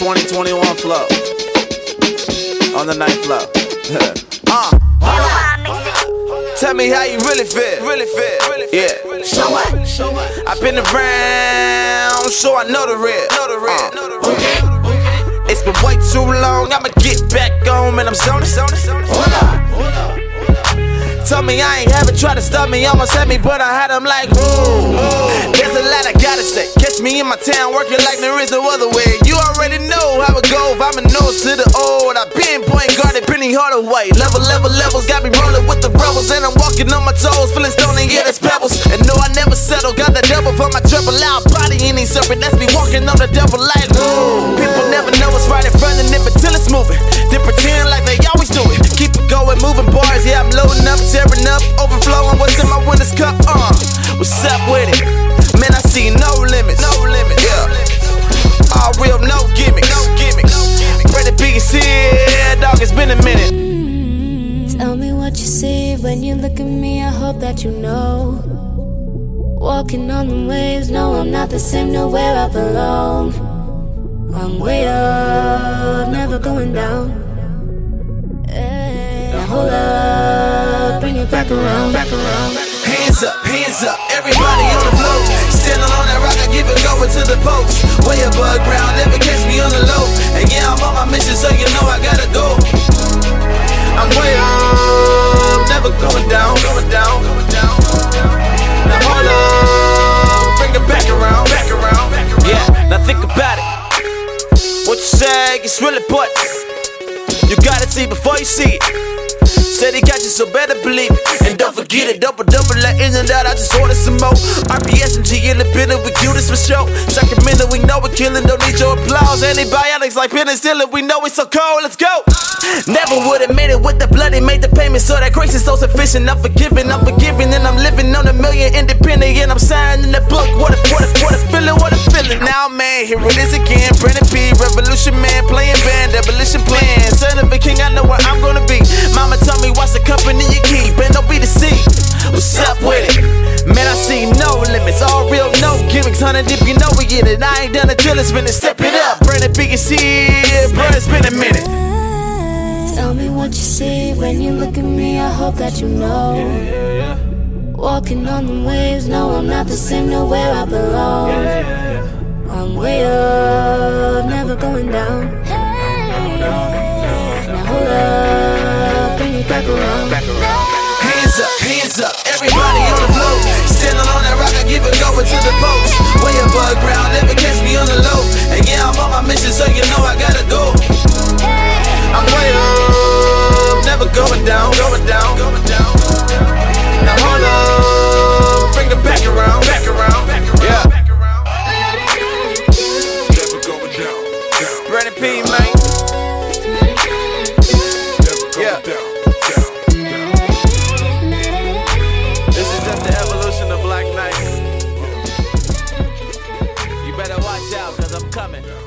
2021 flow. On the night flow. uh. Tell me how you really feel. Really feel. Yeah. So what? I've been around, so I know the real. Know the real. Uh. Okay. It's been way too long. I'ma get back on, and I'm zoning. Hold up. Hold up. Told me I ain't haven't tried to stop me, almost had me, but I had them like, ooh. There's a lot I gotta say. Catch me in my town working like there is no other way. You already know how it go. If I'm a nose to the old, I been point guarded, Penny Hardaway. Level, level, levels, got me rolling with the rebels, and I'm walking on my toes, feeling stony, yeah, that's pebbles. And no, I never settle, got the devil for my triple out body, and any serpent that's me walking on the devil like, up up, overflowing what's in my winner's cup. Uh, what's up with it? Man, I see no limits, no limits. Yeah, all real, no gimmicks, no gimmicks. Pray the biggest here, dog. It's been a minute. Mm, tell me what you see when you look at me. I hope that you know. Walking on the waves, no, I'm not the same, nowhere I belong. I'm way up, never going down. Back around, back around. Hands up, hands up, everybody on the floor. Standing on that rock, I give it over to the post. Way above ground, never catch me on the low. And yeah, I'm on my mission, so you know I gotta go. I'm way up, never going down, going down, going down. Now hold up, bring it back around, back around. back around. Yeah, now think about it. What you say, it's really important. You gotta see before you see it. Said he got you, so better believe it. And don't forget it, double double that in and out. I just ordered some more. RPS and G independent, we do this for show. Sacramento, we know we're killing, don't need your applause. Antibiotics like penicillin, we know it's so cold. Let's go. Never would have made it with the blood, he made the payment. So that grace is so sufficient. I'm forgiving, I'm forgiving, and I'm living on a million independent. And I'm signing the book. What a, what a, what a feeling, what a feeling. Now, man, here it is again. Brandon P, Revolution Man, playing band, Hundred if you know we get it. I ain't done it till it's finished. Step it up, Brandon Big is here, bro. It's been a minute. Tell me what you see when you look at me. I hope that you know. Walking on the waves, no, I'm not the same, nowhere I belong. I'm way up, never going down. Hey, now hold up, bring it back around. Hands up, hands up, everybody P, man. Yeah. This is just the evolution of Black Knight. You better watch out, cause I'm coming.